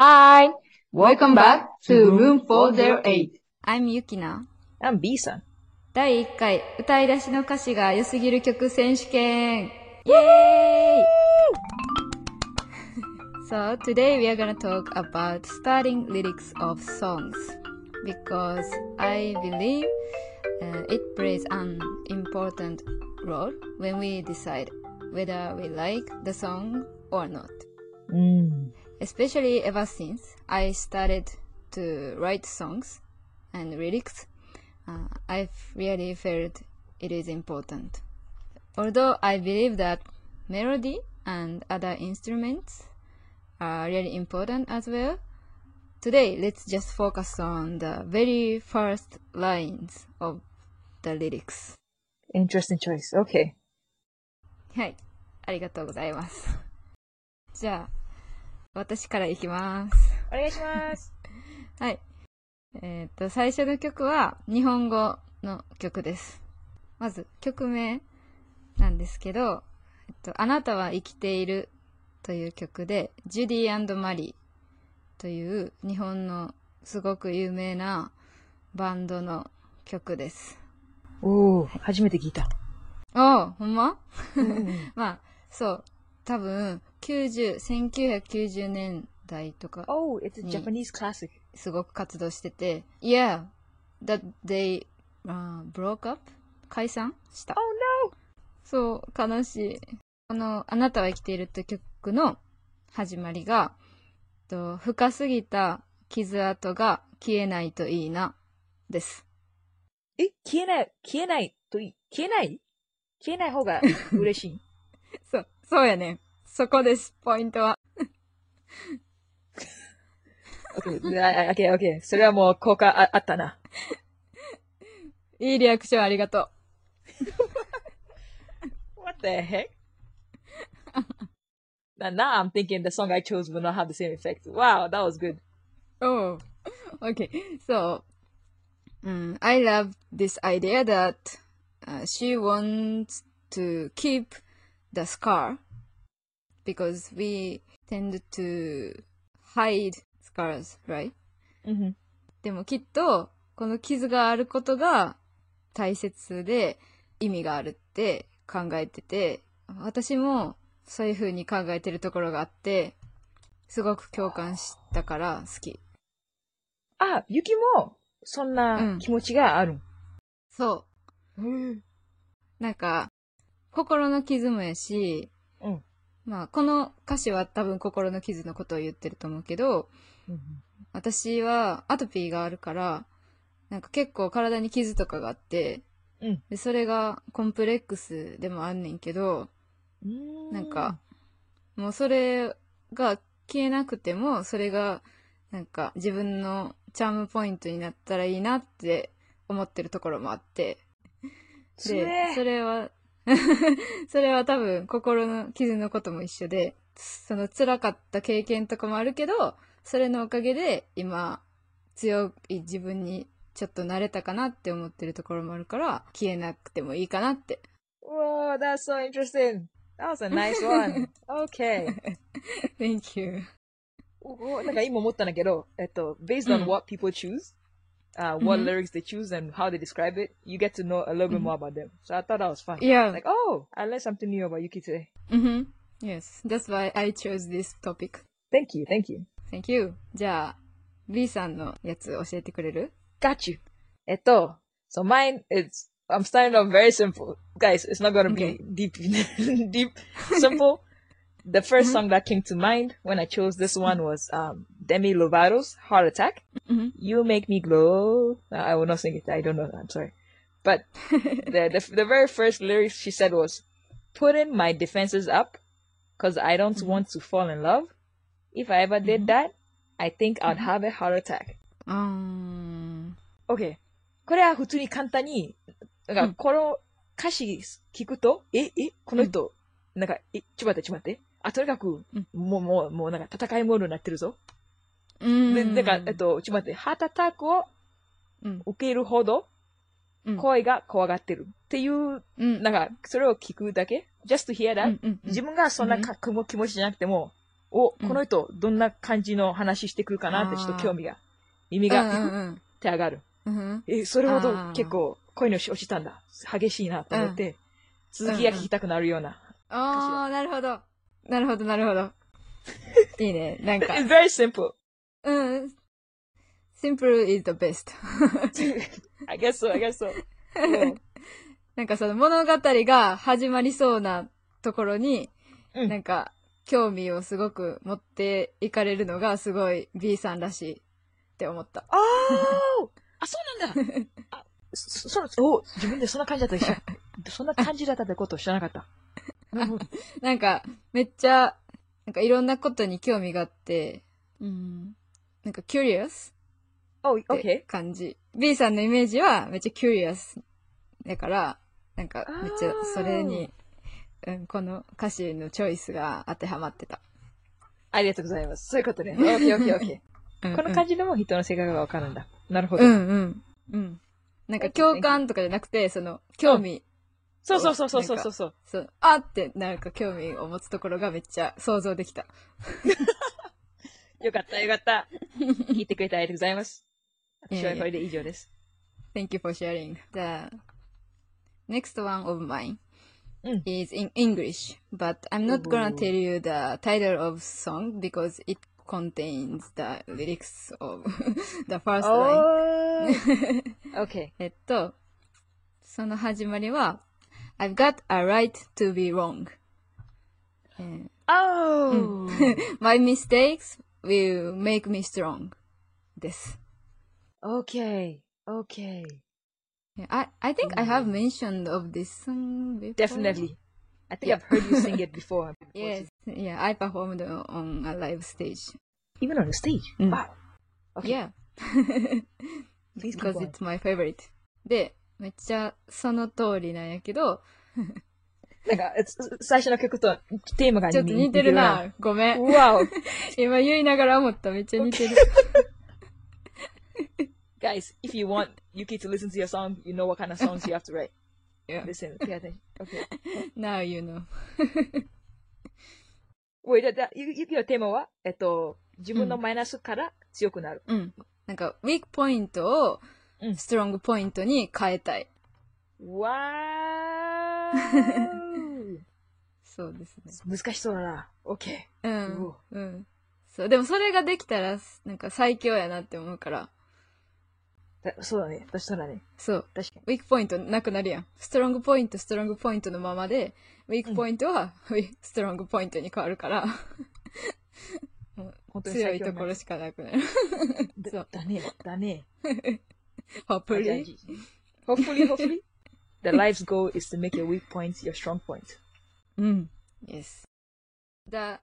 Hi! Welcome back to Room 408. I'm Yukina. I'm B さん。第1回歌い出しの歌詞が良すぎる曲選手権イエーイ So today we are gonna talk about starting lyrics of songs because I believe uh, it plays an important role when we decide whether we like the song or not. うん。 especially ever since I started to write songs and lyrics, uh, I've really felt it is important. Although I believe that melody and other instruments are really important as well, today let's just focus on the very first lines of the lyrics. Interesting choice. Okay. はい。ありがとうございます。じゃあ、 私からいきます。お願いします。はい。えっ、と、最初の曲は日本語の曲です。まず、曲名なんですけど、えっと、あなたは生きているという曲で、ジュディマリーという日本のすごく有名なバンドの曲です。おお、初めて聞いた。ああ、ほんま？うんまあ、そう。多分、90、1990年代とか oh, it's a に Japanese classic. すごく活動してて、Yeah, that they、uh, broke up? 解散した。Oh no! そう、悲しい。この、あなたは生きているという曲の始まりが、と深すぎた傷跡が消えないといいな、です。え、消えない、消えないといい。消えない？消えない方が嬉しい？そう、そうやね。そこです、ポイントは。okay, okay. それはもう効果ああったな。いいリアクションありがと What the heck? now, I'm thinking the song I chose will not have the same effect. Wow, that was good. う。Oh, okay. So, mm, I love this idea that uh, she wants to keep the scar because we tend to hide scars, right? うんでもきっと、この傷があることが大切で意味があるって考えてて、私もそういう風に考えてるところがあって、すごく共感したから好き。あ、ゆきも、そんうなん気持ちがある。そう。うん。なんか、心の傷もやし、うんまあ、この歌詞は多分心の傷のことを言ってると思うけど、私はアトピーがあるから、なんか結構体に傷とかがあって、うん。でそれがコンプレックスでもあんねんけど、うん。なんか、もうそれが消えなくても、それがなんか自分のチャームポイントになったらいいなって思ってるところもあって、で、それは、それは多分心の傷のことも一緒で、その辛かった経験とかもあるけど、それのおかげで今強い自分にちょっと慣れたかなって思ってるところもあるから、消えなくてもいいかなって。Whoa, that's so interesting. That was a nice one. Okay. Thank you. なんか今思ったんだけど、えっと、based on うん what people choose, uh, what うん lyrics they choose and how they describe it, you get to know a little bit more about them. So I thought that was fun. Yeah. Like, oh, I learned something new about Yuki today. Mm-hmm. Yes. That's why I chose this topic. Thank you, thank you. Thank you. じゃあ、B さんのやつ教えてくれる Got you. えっと、so mine is, I'm starting off very simple. Guys, it's not gonna be deep, deep, simple. The 1st song that came to mind when I chose this one was um, Demi Lovato's Heart Attack. Mhm. You make me glow. I will not sing it. I don't know. I'm sorry. But the, the the very first lyrics she said was, "Putting my defenses up, cause I don't want to fall in love. If I ever did that, I think I'd have a heart attack." うーん。 OK。これは普通に簡単に、なんか、この歌詞聞くと、え、え、この人、なんか、え、ちょっと待って、ちょっと待って。 あ、とにかく、うんもう、もう、もう、なんか、戦いモードになってるぞ。うーん。で、なんか、えっと、ちょっと待って、ハートアタックをうん。受けるほど、うん声が怖がってる。っていう、うん。なんか、それを聞くだけ ?just hear う that、んうんうん自分がそんなか、気持ちじゃなくても、お、うんこの人、どんな感じの話してくるかなってちょっと興味が、耳うんがうんうんて上がる。うんうん。え、それほど結構恋のし落ちたんだ。激しいなと思って、続きが聞きたくなるような。ああ、なるほど。なるほど、なるほど。いいね。なんか、It's very simple. うん。simple is the best. I guess so, I guess so. うんなんかその物語が始まりそうなところに、うんなんか興味をすごく持っていかれるのがすごい B さんらしいって思った。あーあ、そうなんだ。あそ、そ、お自分でそんな感じだったでしょ。そんな感じだったってことを知らなかった。なんかめっちゃ、なんかいろんなことに興味があって、うん、なんか curious お、って。感じ。B さんのイメージはめっちゃ curious だから、なんかめっちゃそれに、うん、この歌詞のチョイスが当てはまってた。ありがとうございます。そういうことね。OK, OK, OK. うんこの感じでも人の性格がわかるんだ。なるほど。うんうん。うん。なんか共感とかじゃなくて、その、興味、そうそうそうそうそうそうそう。あってなんか興味を持つところがめっちゃ想像できた。よかった、よかった。聞いてくれてありがとうございます。私はこれで以上です。Thank you for sharing. The next one of mine うん is in English, but I'm not gonna tell you the title of song because it contains the lyrics of the first line. OK。えっと、その始まりは、I've got a right to be wrong. えー Oh! My mistakes will make me strong. です。 Okay. Okay. I, I think I have mentioned of this song before. Definitely. I think Yeah. I've heard you sing it before. Yes. Yeah, I performed on a live stage. Even on the stage. Mm. Wow. Okay. Yeah. Please keep Because going. it's my favorite. で、 めっちゃその通りなんやけど、なんか、最初の曲とテーマがちょっと似てるな。ごめん。Wow. 今言いながら思った。めっちゃ似てる。Guys, if you want Yuki to listen to your song, you know what kind of songs you have to write. Yeah. Listen, pay attention. Okay. Now you know. Wait, だ、だ、ゆゆきのテーマはえっと、自分のマイナスから強くなる。うん。なんか、ウィークポイントをうんストロングポイントに変えたい。わ そうですね。ー難しそうだな。OK。う。うんうん。そう。でもそれができたら、なんか最強やなって思うから。だそうだね。そしたらね。そう。確かに。ウィークポイントなくなるやん。ストロングポイント、ストロングポイントのままで、ウィークポイントは、ウィストロングポイントに変わるから、本当に強いところしかなくなる。そう。だね。だね。hopefully. hopefully, hopefully. the life's goal is to make your weak point your strong point. Mm. Yes. The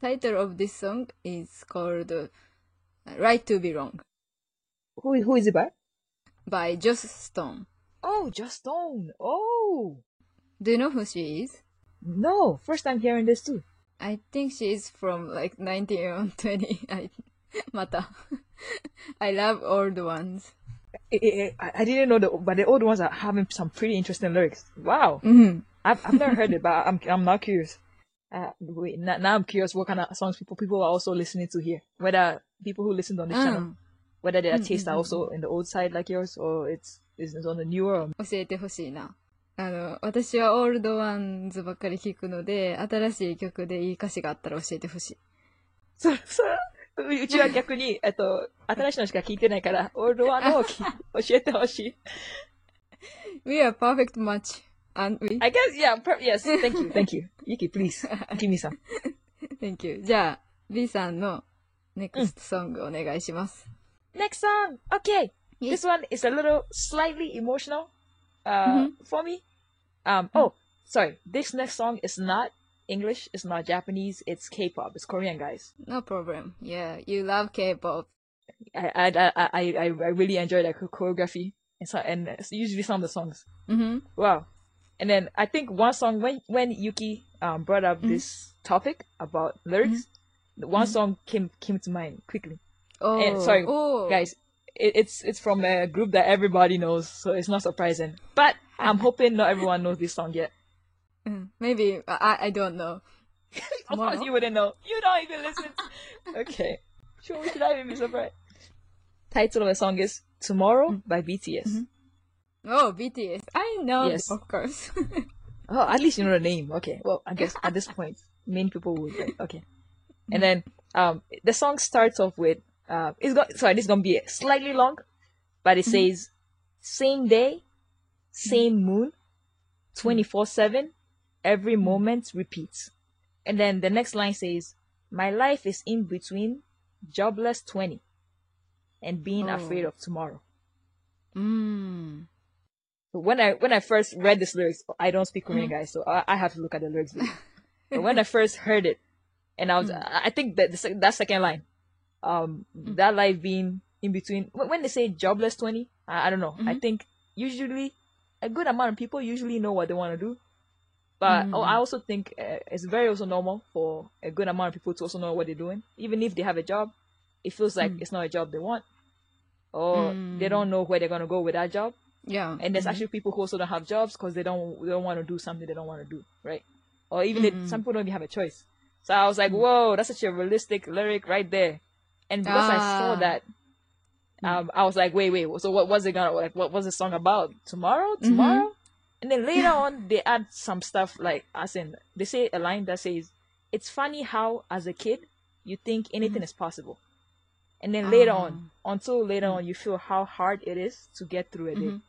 title of this song is called uh, Right to Be Wrong. Who, who is it by? By Joss Stone. Oh, Joss Stone. Oh. Do you know who she is? No, first time hearing this too. I think she is from like 19 or 20. I, Mata. I love old ones. I, I, I I didn't know the, but the old ones are having some pretty interesting lyrics. Wow. うん。 I've, I've never heard it, but I'm, I'm now curious. Uh, wait, now, now I'm curious what kind of songs people, people are also listening to here. Whether people who listened on the う channel, ん。 whether their Mm, tastes mm, are mm, also in the old side like yours, or it's, is on the newer. Or... 教えてほしいな。あの、私はオールドワンズばっかり聞くので、新しい曲でいい歌詞があったら教えてほしい。そ、そ、 ううちは逆に、えっと、新しいのしか聞いてないから、オールドワンのをき教えてほしい。We are perfect match. And we? I guess, yeah, per- yes, thank you, thank you. Yuki, please, give me some. Thank you. じゃあ、B さんの NEXT ソングお願いします。Next song, okay. This one is a little slightly emotional, uh, for me. Um, oh, sorry. This next song is not English, it's not Japanese, it's K-pop, it's Korean, guys. No problem. Yeah, you love K-pop. I I I I, I really enjoy that choreography and so and usually some of the songs. Mm-hmm. Wow. And then I think one song when when Yuki um, brought up mm-hmm. this topic about lyrics, mm-hmm. one mm-hmm. song came came to mind quickly. Oh, and sorry, oh. guys, it, it's it's from a group that everybody knows, so it's not surprising. But I'm hoping not everyone knows this song yet. うん Maybe, I, I don't know. of course you wouldn't know. You don't even listen. okay. Sure, should I even be surprised? Title of the song is Tomorrow mm. by BTS. Mm-hmm. Oh, BTS. I know, Yes. of course. Oh, at least you know the name. Okay. Well, I guess at this point, many people would. Right? Okay. And mm-hmm. then um, the song starts off with uh, it's go- sorry, this is gonna be slightly long, but it mm-hmm. says same day, same moon, twenty four seven, every hmm. moment repeats. And then the next line says, "My life is in between jobless twenty, and being Oh. afraid of tomorrow." mm. when I when I first read this lyrics, I don't speak Korean, hmm. guys, so I, I have to look at the lyrics. but when I first heard it, and I was, hmm. I I think that the, that second line, um, that life being in between. When they say jobless twenty, I, I don't know. I think usually a good amount of people usually know what they want to do, but oh, I also think uh, it's very also normal for a good amount of people to also know what they're doing, even if they have a job. It feels like mm. it's not a job they want, or mm. they don't know where they're gonna go with that job Yeah. and there's mm-hmm. actually people who also don't have jobs because they don't they don't want to do something they don't want to do, right? Or even if some people don't even have a choice. So I was like, whoa, that's such a realistic lyric right there. And because I saw Ah. that, um, I was like, wait, wait, so what was it gonna like? What was the song about? Tomorrow, mm-hmm. tomorrow, and then later on they add some stuff like as in they say a line that says, "It's funny how as a kid you think anything is possible." And then later on, until later on, you feel how hard it is to get through a day.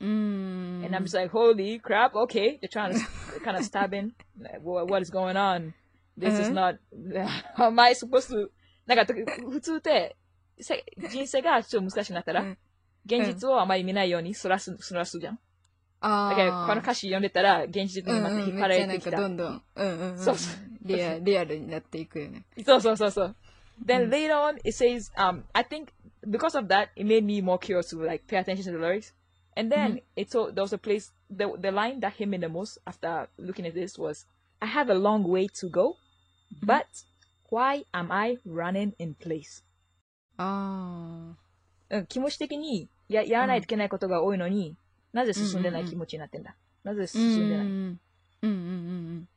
Mm. And I'm just like, holy crap, okay. They're trying to they're kind of stabbing. Like, what, what is going on? This is not, how am I supposed to, なんか、普通って、せ人生がちょっと難しくなったら、うん現実をあまり見ないようにそらす、そらすじゃん。 あだから、このー歌詞読んでたら、現実にまた引っ張られてきた。うんうんめっちゃなんかどんどん、うんうんうん、そうそうリアリアルになっていくよね。そうそうそうそう。Then later on, it says, um, I think because of that, it made me more curious to like pay attention to the lyrics. And then it told there was a place the the line that hit me the most after looking at this was, "I have a long way to go, but why am I running in place?" あうん、気持ち的にややらないといけないことが多いのに、 なぜ進んでない気持ちになってんだ？なぜあ。進んでない？うんうんうん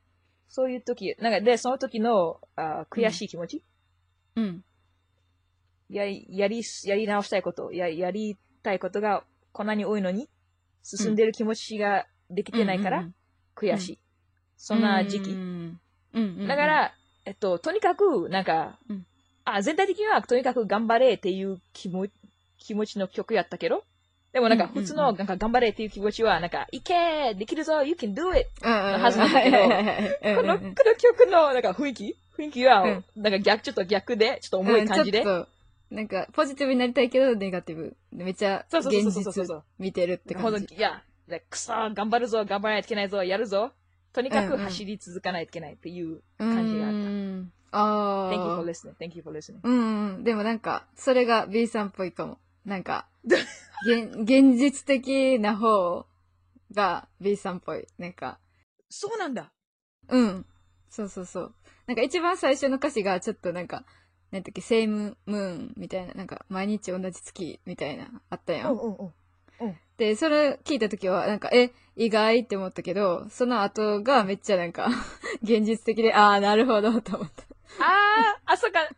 そういう時、なんかでその時のあ悔しい気持ち？うん。うん。やり、やり、やり直したいこと、や、やりたいことがこんなに多いのに、進んでる気持ちができてないからうんうん悔しい。そんな時期。うんうんうん。だから、えっと、とにかく、なんか、うんあ、全体的にはとにかく頑張れっていう気も気持ちの曲やったけど、でもなんか普通のなんか頑張れっていう気持ちは、なんか、いけできるぞ !You can do it! うんうんうん、はずなんだけどこの、この曲のなんか雰囲気？雰囲気は、うんなんか逆、ちょっと逆で、ちょっと重い感じで。なんか、ポジティブになりたいけど、ネガティブ。めっちゃ、そうそうそう現そうそうそう実見てるって感じ。いや、くそー、頑張るぞ、頑張らないといけないぞ、やるぞ。とにかく走り続かないといけないっていうう感じがあった。ん。あ Thank you あ for。listening. Thank you for listening. うんうん。でもなんか、それが B さんっぽいかも。なんか、現現実的な方が B さんっぽい。なんか、そうなんだ。うん。そうそうそう。なんか一番最初の歌詞がちょっとなんか、なんだっけ、セイムムーンみたいな、なんか毎日同じ月みたいな、あったやん。で、それ聞いたときは、なんか、え、意外って思ったけど、その後がめっちゃなんか、現実的で、ああ、なるほど、と思った。あー、あ、そっか。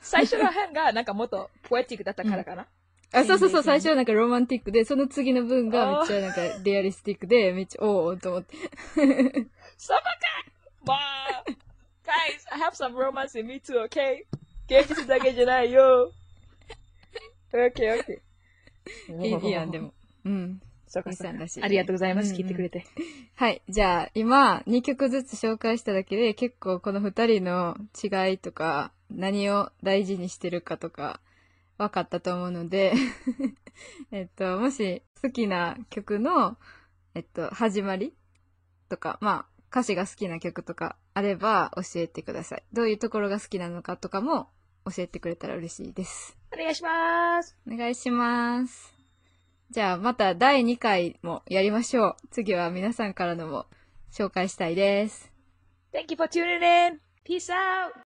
最初の辺がなんかもっとポエティックだったからかな。あ、そうそうそう、最初はなんかロマンティックで、その次の文がめっちゃなんかリアリスティックで、めっちゃ、おおと思って。そばかまあ、guys, I have some romance in me too, okay? 現実だけじゃないよ。okay, okay. いいいいやん、でも。うん。そうさんらしい。ありがとうございます。うんうん聞いてくれて。はい。じゃあ、今、2曲ずつ紹介しただけで、結構この2人の違いとか、何を大事にしてるかとか、分かったと思うので、えっと、もし好きな曲の、えっと、始まりとか、まあ、歌詞が好きな曲とかあれば教えてください。どういうところが好きなのかとかも教えてくれたら嬉しいです。お願いします。お願いします。じゃあまた第2回もやりましょう。次は皆さんからのも紹介したいです。Thank you for tuning in. Peace out.